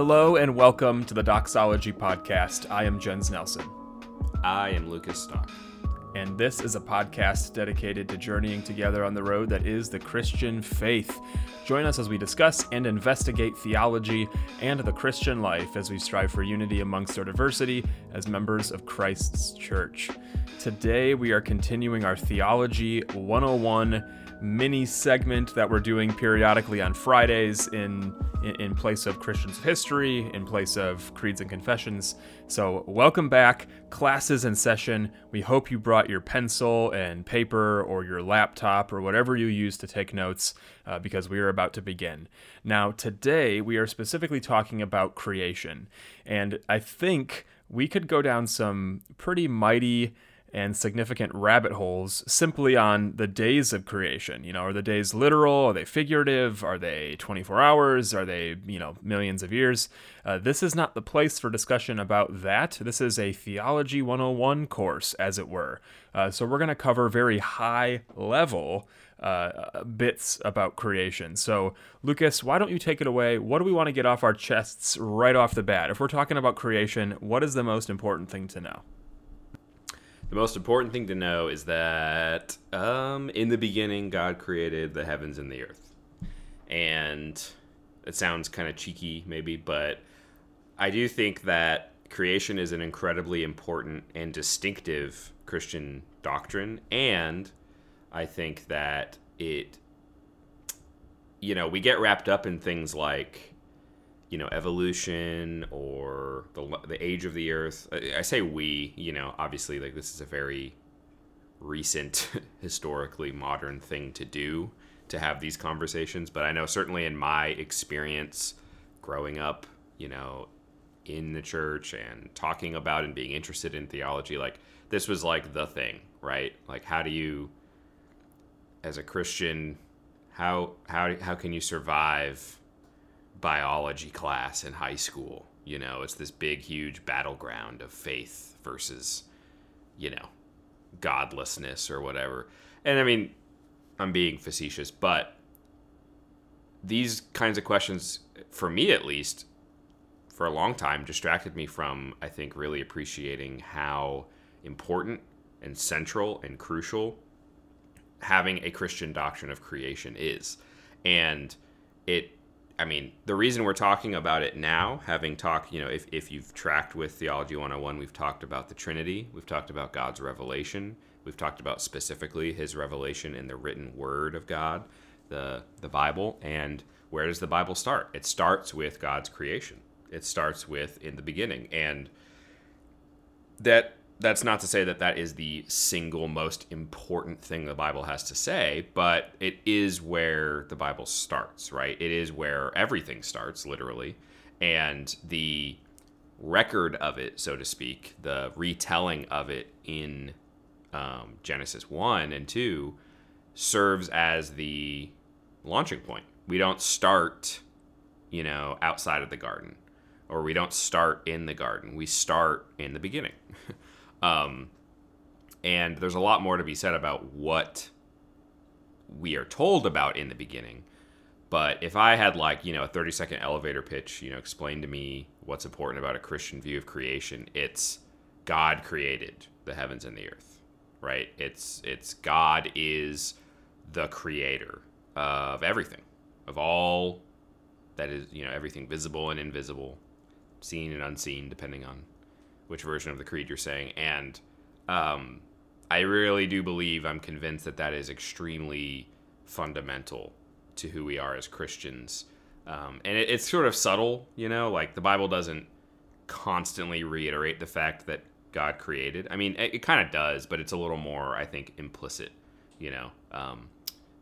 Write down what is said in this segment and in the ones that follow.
Hello and welcome to the Doxology Podcast. I am Jens Nelson. I am Lucas Stock. And this is a podcast dedicated to journeying together on the road that is the Christian faith. Join us as we discuss and investigate theology and the Christian life as we strive for unity amongst our diversity as members of Christ's church. Today, we are continuing our Theology 101 mini segment that we're doing periodically on Fridays in, in, place of Christians History, in place of Creeds and Confessions. So, welcome back. Classes in session. We hope you brought your pencil and paper or your laptop or whatever you use to take notes uh, because we are about to begin. Now, today we are specifically talking about creation. And I think we could go down some pretty mighty and significant rabbit holes simply on the days of creation. You know, are the days literal? Are they figurative? Are they 24 hours? Are they, you know, millions of years? Uh, this is not the place for discussion about that. This is a Theology 101 course, as it were. Uh, so we're going to cover very high level uh, bits about creation. So, Lucas, why don't you take it away? What do we want to get off our chests right off the bat? If we're talking about creation, what is the most important thing to know? The most important thing to know is that um, in the beginning, God created the heavens and the earth. And it sounds kind of cheeky, maybe, but I do think that creation is an incredibly important and distinctive Christian doctrine. And I think that it, you know, we get wrapped up in things like you know evolution or the the age of the earth. I say we you know obviously like this is a very recent historically modern thing to do to have these conversations. But i know certainly in my experience growing up you know in the church and talking about and being interested in theology like this was like the thing right? Like how do you as a christian how how how can you survive biology class in high school. You know, it's this big, huge battleground of faith versus, you know, godlessness or whatever. And I mean, I'm being facetious, but these kinds of questions, for me at least, for a long time, distracted me from, I think, really appreciating how important and central and crucial having a Christian doctrine of creation is. And it I mean, the reason we're talking about it now, having talked, you know, if, if you've tracked with Theology 101, we've talked about the Trinity, we've talked about God's revelation, we've talked about specifically his revelation in the written word of God, the, the Bible. And where does the Bible start? It starts with God's creation, it starts with in the beginning. And that that's not to say that that is the single most important thing the Bible has to say, but it is where the Bible starts, right? It is where everything starts, literally. And the record of it, so to speak, the retelling of it in um, Genesis 1 and 2 serves as the launching point. We don't start, you know, outside of the garden, or we don't start in the garden. We start in the beginning. Um, and there's a lot more to be said about what we are told about in the beginning. But if I had like, you know, a 30 second elevator pitch, you know, explain to me what's important about a Christian view of creation, it's God created the heavens and the earth, right? It's it's God is the creator of everything, of all that is, you know, everything visible and invisible, seen and unseen depending on which version of the creed you're saying, and um, I really do believe I'm convinced that that is extremely fundamental to who we are as Christians. Um, and it, it's sort of subtle, you know, like the Bible doesn't constantly reiterate the fact that God created. I mean, it, it kind of does, but it's a little more, I think, implicit, you know. Um,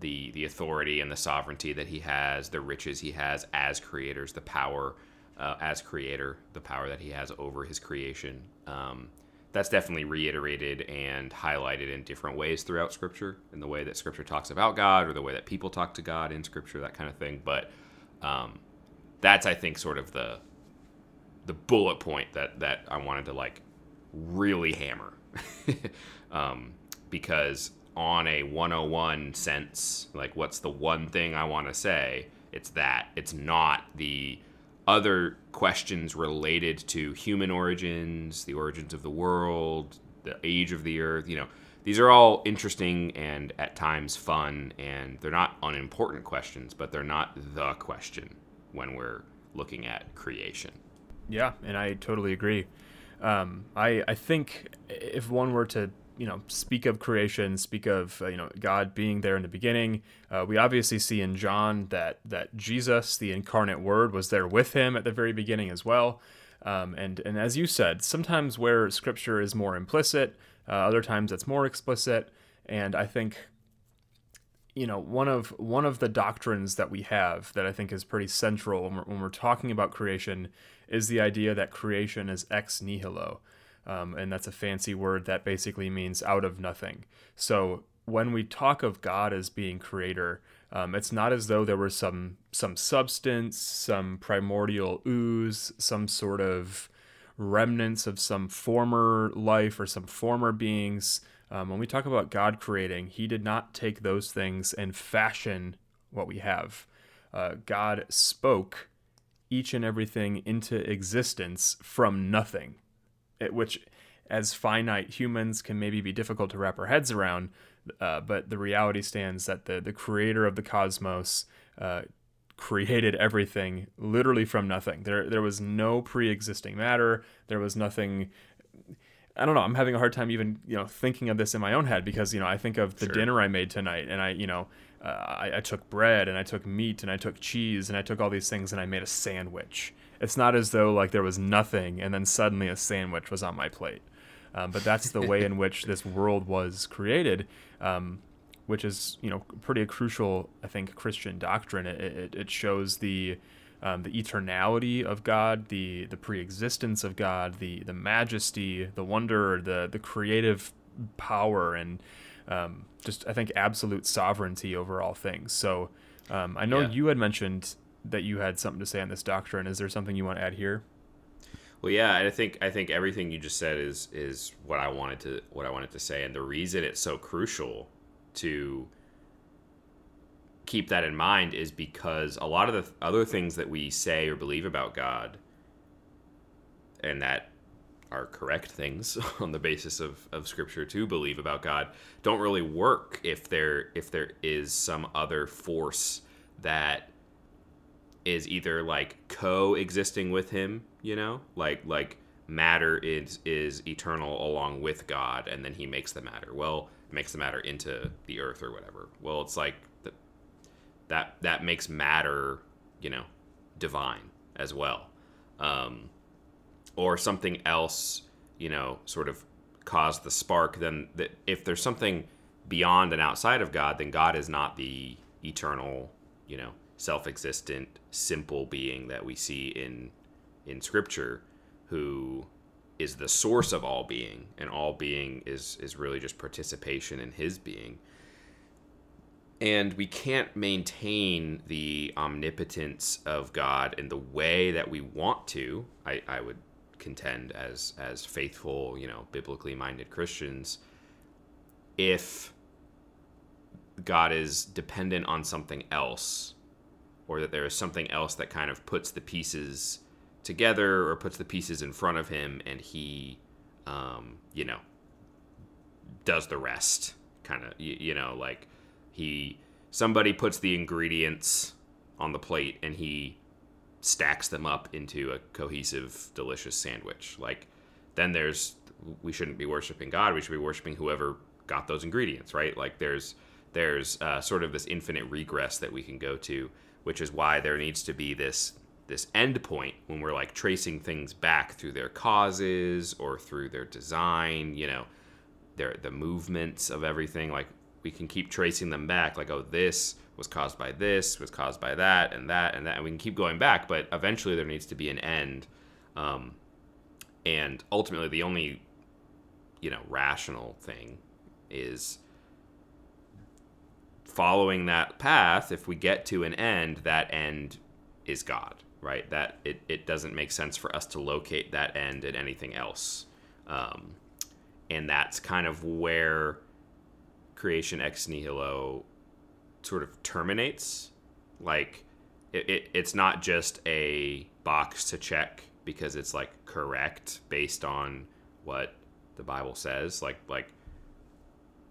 the, the authority and the sovereignty that he has, the riches he has as creators, the power uh, as creator, the power that he has over his creation. Um, that's definitely reiterated and highlighted in different ways throughout Scripture, in the way that Scripture talks about God or the way that people talk to God in Scripture, that kind of thing. But um, that's, I think, sort of the the bullet point that that I wanted to like really hammer, um, because on a 101 sense, like what's the one thing I want to say? It's that it's not the other questions related to human origins, the origins of the world, the age of the earth, you know, these are all interesting and at times fun, and they're not unimportant questions, but they're not the question when we're looking at creation. Yeah, and I totally agree. Um, I I think if one were to you know speak of creation, speak of uh, you know God being there in the beginning, uh, we obviously see in John that that Jesus, the incarnate Word, was there with him at the very beginning as well. Um, and and as you said, sometimes where Scripture is more implicit, uh, other times it's more explicit. And I think you know one of one of the doctrines that we have that I think is pretty central when we're, when we're talking about creation is the idea that creation is ex nihilo, um, and that's a fancy word that basically means out of nothing. So when we talk of God as being creator, um, it's not as though there was some some substance, some primordial ooze, some sort of remnants of some former life or some former beings um, when we talk about God creating, He did not take those things and fashion what we have. Uh, God spoke each and everything into existence from nothing, which, as finite humans, can maybe be difficult to wrap our heads around. Uh, but the reality stands that the, the creator of the cosmos uh, created everything literally from nothing. There, there was no pre existing matter, there was nothing I don't know. I'm having a hard time even you know thinking of this in my own head because you know I think of the sure. dinner I made tonight, and I you know uh, I, I, took bread and I took meat and I took cheese and I took all these things and I made a sandwich. It's not as though like there was nothing and then suddenly a sandwich was on my plate. Um, but that's the way in which this world was created, um, which is you know pretty crucial I think Christian doctrine. It, it, it shows the um, the eternality of God, the the preexistence of God, the the majesty, the wonder, the the creative power, and um, just I think absolute sovereignty over all things. So um, I know yeah. you had mentioned that you had something to say on this doctrine. Is there something you want to add here? Well, yeah, I think I think everything you just said is is what I wanted to what I wanted to say, and the reason it's so crucial to keep that in mind is because a lot of the other things that we say or believe about God and that are correct things on the basis of, of scripture to believe about God don't really work if there if there is some other force that is either like coexisting with him, you know? Like like matter is is eternal along with God and then he makes the matter. Well, makes the matter into the earth or whatever. Well, it's like that that makes matter, you know, divine as well, um, or something else, you know, sort of cause the spark. Then that if there's something beyond and outside of God, then God is not the eternal, you know, self-existent, simple being that we see in in Scripture, who is the source of all being, and all being is is really just participation in His being and we can't maintain the omnipotence of God in the way that we want to. I, I would contend as as faithful, you know, biblically minded Christians, if God is dependent on something else, or that there is something else that kind of puts the pieces together or puts the pieces in front of him, and he, um, you know, does the rest. Kind of, you, you know, like he somebody puts the ingredients on the plate and he stacks them up into a cohesive, delicious sandwich. Like then there's we shouldn't be worshiping God. We should be worshiping whoever got those ingredients, right? Like there's there's uh, sort of this infinite regress that we can go to, which is why there needs to be this this end point when we're like tracing things back through their causes or through their design, you know, their the movements of everything. Like we can keep tracing them back like oh this was caused by this was caused by that and that and that and we can keep going back but eventually there needs to be an end um, and ultimately the only you know rational thing is following that path if we get to an end that end is god right that it, it doesn't make sense for us to locate that end in anything else um, and that's kind of where creation ex nihilo sort of terminates. Like it, it, it's not just a box to check because it's like correct based on what the Bible says. Like like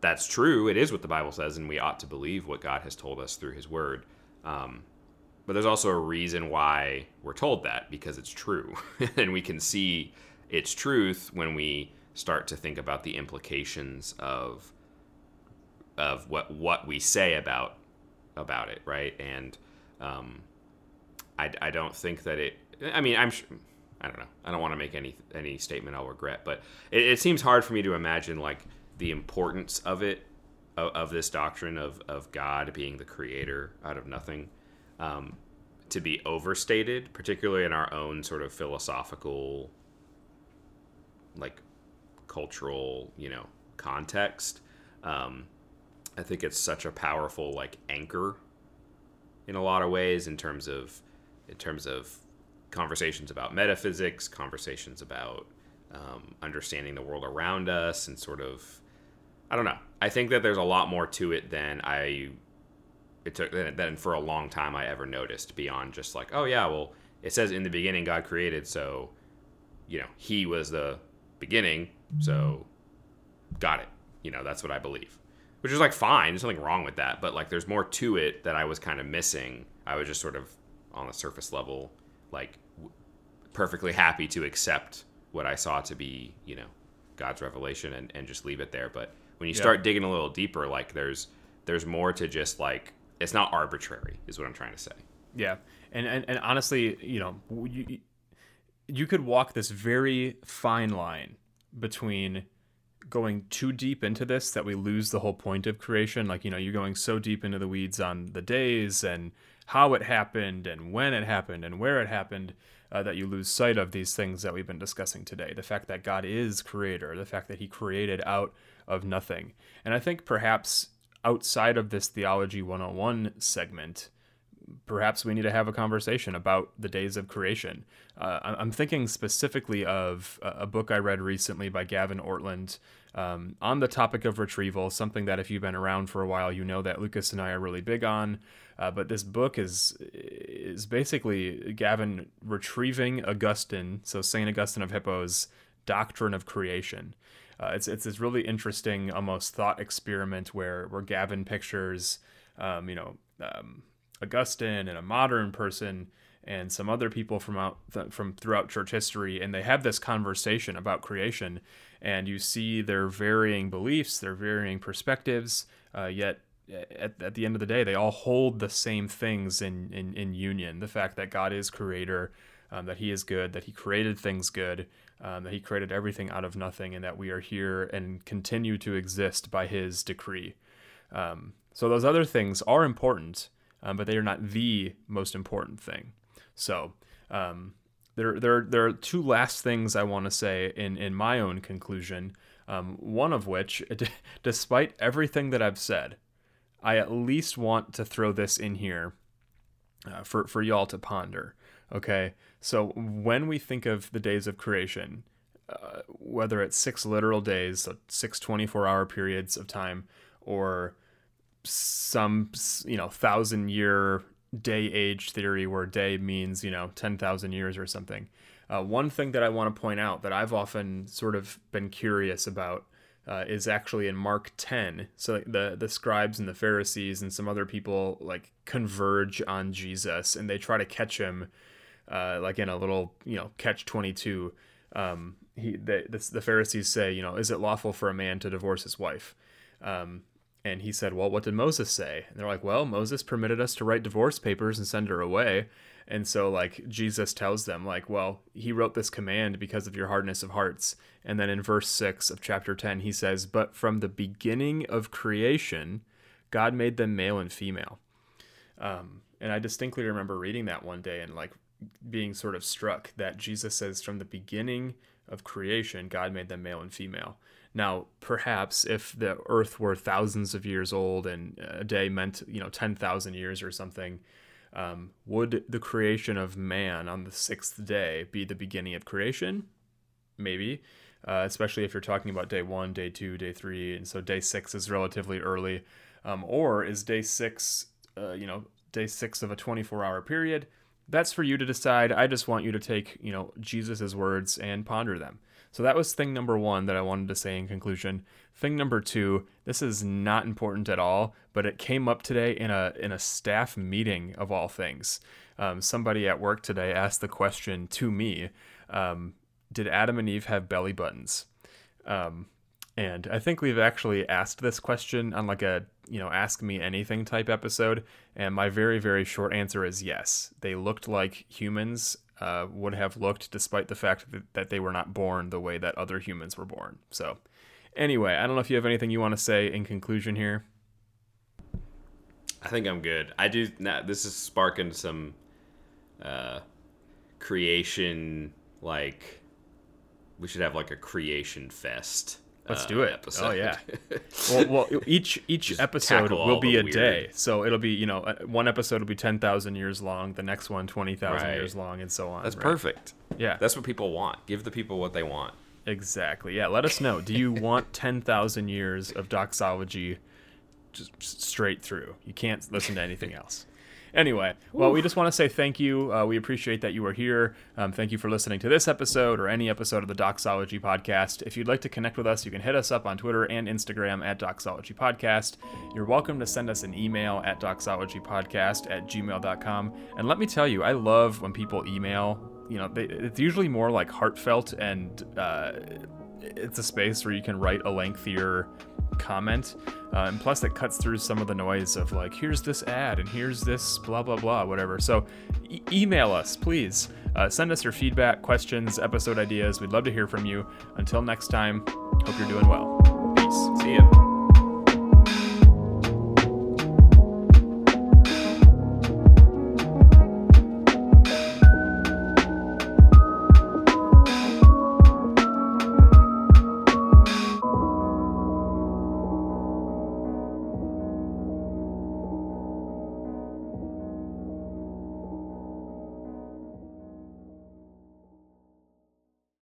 that's true. It is what the Bible says, and we ought to believe what God has told us through His Word. Um, but there's also a reason why we're told that because it's true, and we can see its truth when we start to think about the implications of of what what we say about about it, right? And um, I, I don't think that it. I mean, I'm. I don't know. I don't want to make any any statement I'll regret, but it, it seems hard for me to imagine like the importance of it, of, of, this doctrine of of God being the creator out of nothing, um, to be overstated, particularly in our own sort of philosophical, like cultural, you know, context. Um, I think it's such a powerful like anchor in a lot of ways in terms of in terms of conversations about metaphysics, conversations about um, understanding the world around us, and sort of I don't know. I think that there's a lot more to it than I it took than for a long time I ever noticed beyond just like oh yeah well it says in the beginning God created so you know he was the beginning so got it you know that's what I believe which is like fine. There's nothing wrong with that, but like there's more to it that I was kind of missing. I was just sort of on the surface level, like w- perfectly happy to accept what I saw to be, you know, God's revelation and, and just leave it there. But when you yeah. start digging a little deeper, like there's there's more to just like it's not arbitrary, is what I'm trying to say. Yeah, and and, and honestly, you know, you you could walk this very fine line between going too deep into this that we lose the whole point of creation. Like, you know, you're going so deep into the weeds on the days and how it happened and when it happened and where it happened uh, that you lose sight of these things that we've been discussing today. The fact that God is creator, the fact that he created out of nothing. And I think perhaps outside of this Theology 101 segment, perhaps we need to have a conversation about the days of creation. Uh, I'm thinking specifically of a book I read recently by Gavin Ortlund um, on the topic of retrieval, something that if you've been around for a while, you know that Lucas and I are really big on. Uh, but this book is is basically Gavin retrieving Augustine, so Saint Augustine of Hippo's doctrine of creation. Uh, it's it's this really interesting, almost thought experiment where where Gavin pictures, um, you know, um, Augustine and a modern person and some other people from out th- from throughout church history, and they have this conversation about creation and you see their varying beliefs, their varying perspectives, uh, yet at, at the end of the day, they all hold the same things in, in, in union. The fact that God is creator, um, that he is good, that he created things good, um, that he created everything out of nothing, and that we are here and continue to exist by his decree. Um, so those other things are important, um, but they are not the most important thing. So um, there, there, there are two last things I want to say in, in my own conclusion. Um, one of which, d- despite everything that I've said, I at least want to throw this in here uh, for, for y'all to ponder. Okay, so when we think of the days of creation, uh, whether it's six literal days, so six 24 hour periods of time, or some, you know, thousand year day age theory where day means, you know, 10,000 years or something. Uh, one thing that I want to point out that I've often sort of been curious about uh, is actually in Mark 10. So the the scribes and the Pharisees and some other people like converge on Jesus and they try to catch him, uh, like in a little you know catch 22. Um, he the, the Pharisees say you know is it lawful for a man to divorce his wife? Um, and he said, Well, what did Moses say? And they're like, Well, Moses permitted us to write divorce papers and send her away. And so, like, Jesus tells them, like, well, he wrote this command because of your hardness of hearts. And then in verse 6 of chapter 10, he says, But from the beginning of creation, God made them male and female. Um, and I distinctly remember reading that one day and, like, being sort of struck that Jesus says, From the beginning of creation, God made them male and female. Now, perhaps if the Earth were thousands of years old and a day meant, you know, 10,000 years or something, um, would the creation of man on the sixth day be the beginning of creation? Maybe, uh, especially if you're talking about day one, day two, day three, and so day six is relatively early. Um, or is day six, uh, you know, day six of a 24 hour period? That's for you to decide. I just want you to take, you know, Jesus' words and ponder them. So that was thing number one that I wanted to say in conclusion. Thing number two, this is not important at all, but it came up today in a in a staff meeting of all things. Um, somebody at work today asked the question to me: um, Did Adam and Eve have belly buttons? Um, and I think we've actually asked this question on like a you know ask me anything type episode, and my very very short answer is yes. They looked like humans uh, would have looked, despite the fact that, they were not born the way that other humans were born. So, anyway, I don't know if you have anything you want to say in conclusion here. I think I'm good. I do. Now, this is sparking some uh, creation. Like, we should have like a creation fest. Let's uh, do it. Episode. Oh yeah. well, well, each each Just episode will be a weird- day. So it'll be you know uh, one episode will be ten thousand years long. The next one 20,000 Right. years long, and so on. That's right? perfect. Yeah. That's what people want. Give the people what they want. Exactly. Yeah. Let us know. Do you want 10,000 years of doxology just straight through? You can't listen to anything else. Anyway, well, we just want to say thank you. Uh, we appreciate that you are here. Um, thank you for listening to this episode or any episode of the Doxology Podcast. If you'd like to connect with us, you can hit us up on Twitter and Instagram at Doxology Podcast. You're welcome to send us an email at doxologypodcast at gmail.com. And let me tell you, I love when people email. You know, they, it's usually more like heartfelt and uh, it's a space where you can write a lengthier comment. Uh, and plus, it cuts through some of the noise of like, here's this ad and here's this blah, blah, blah, whatever. So e- email us, please. Uh, send us your feedback, questions, episode ideas. We'd love to hear from you. Until next time, hope you're doing well. Peace. See ya.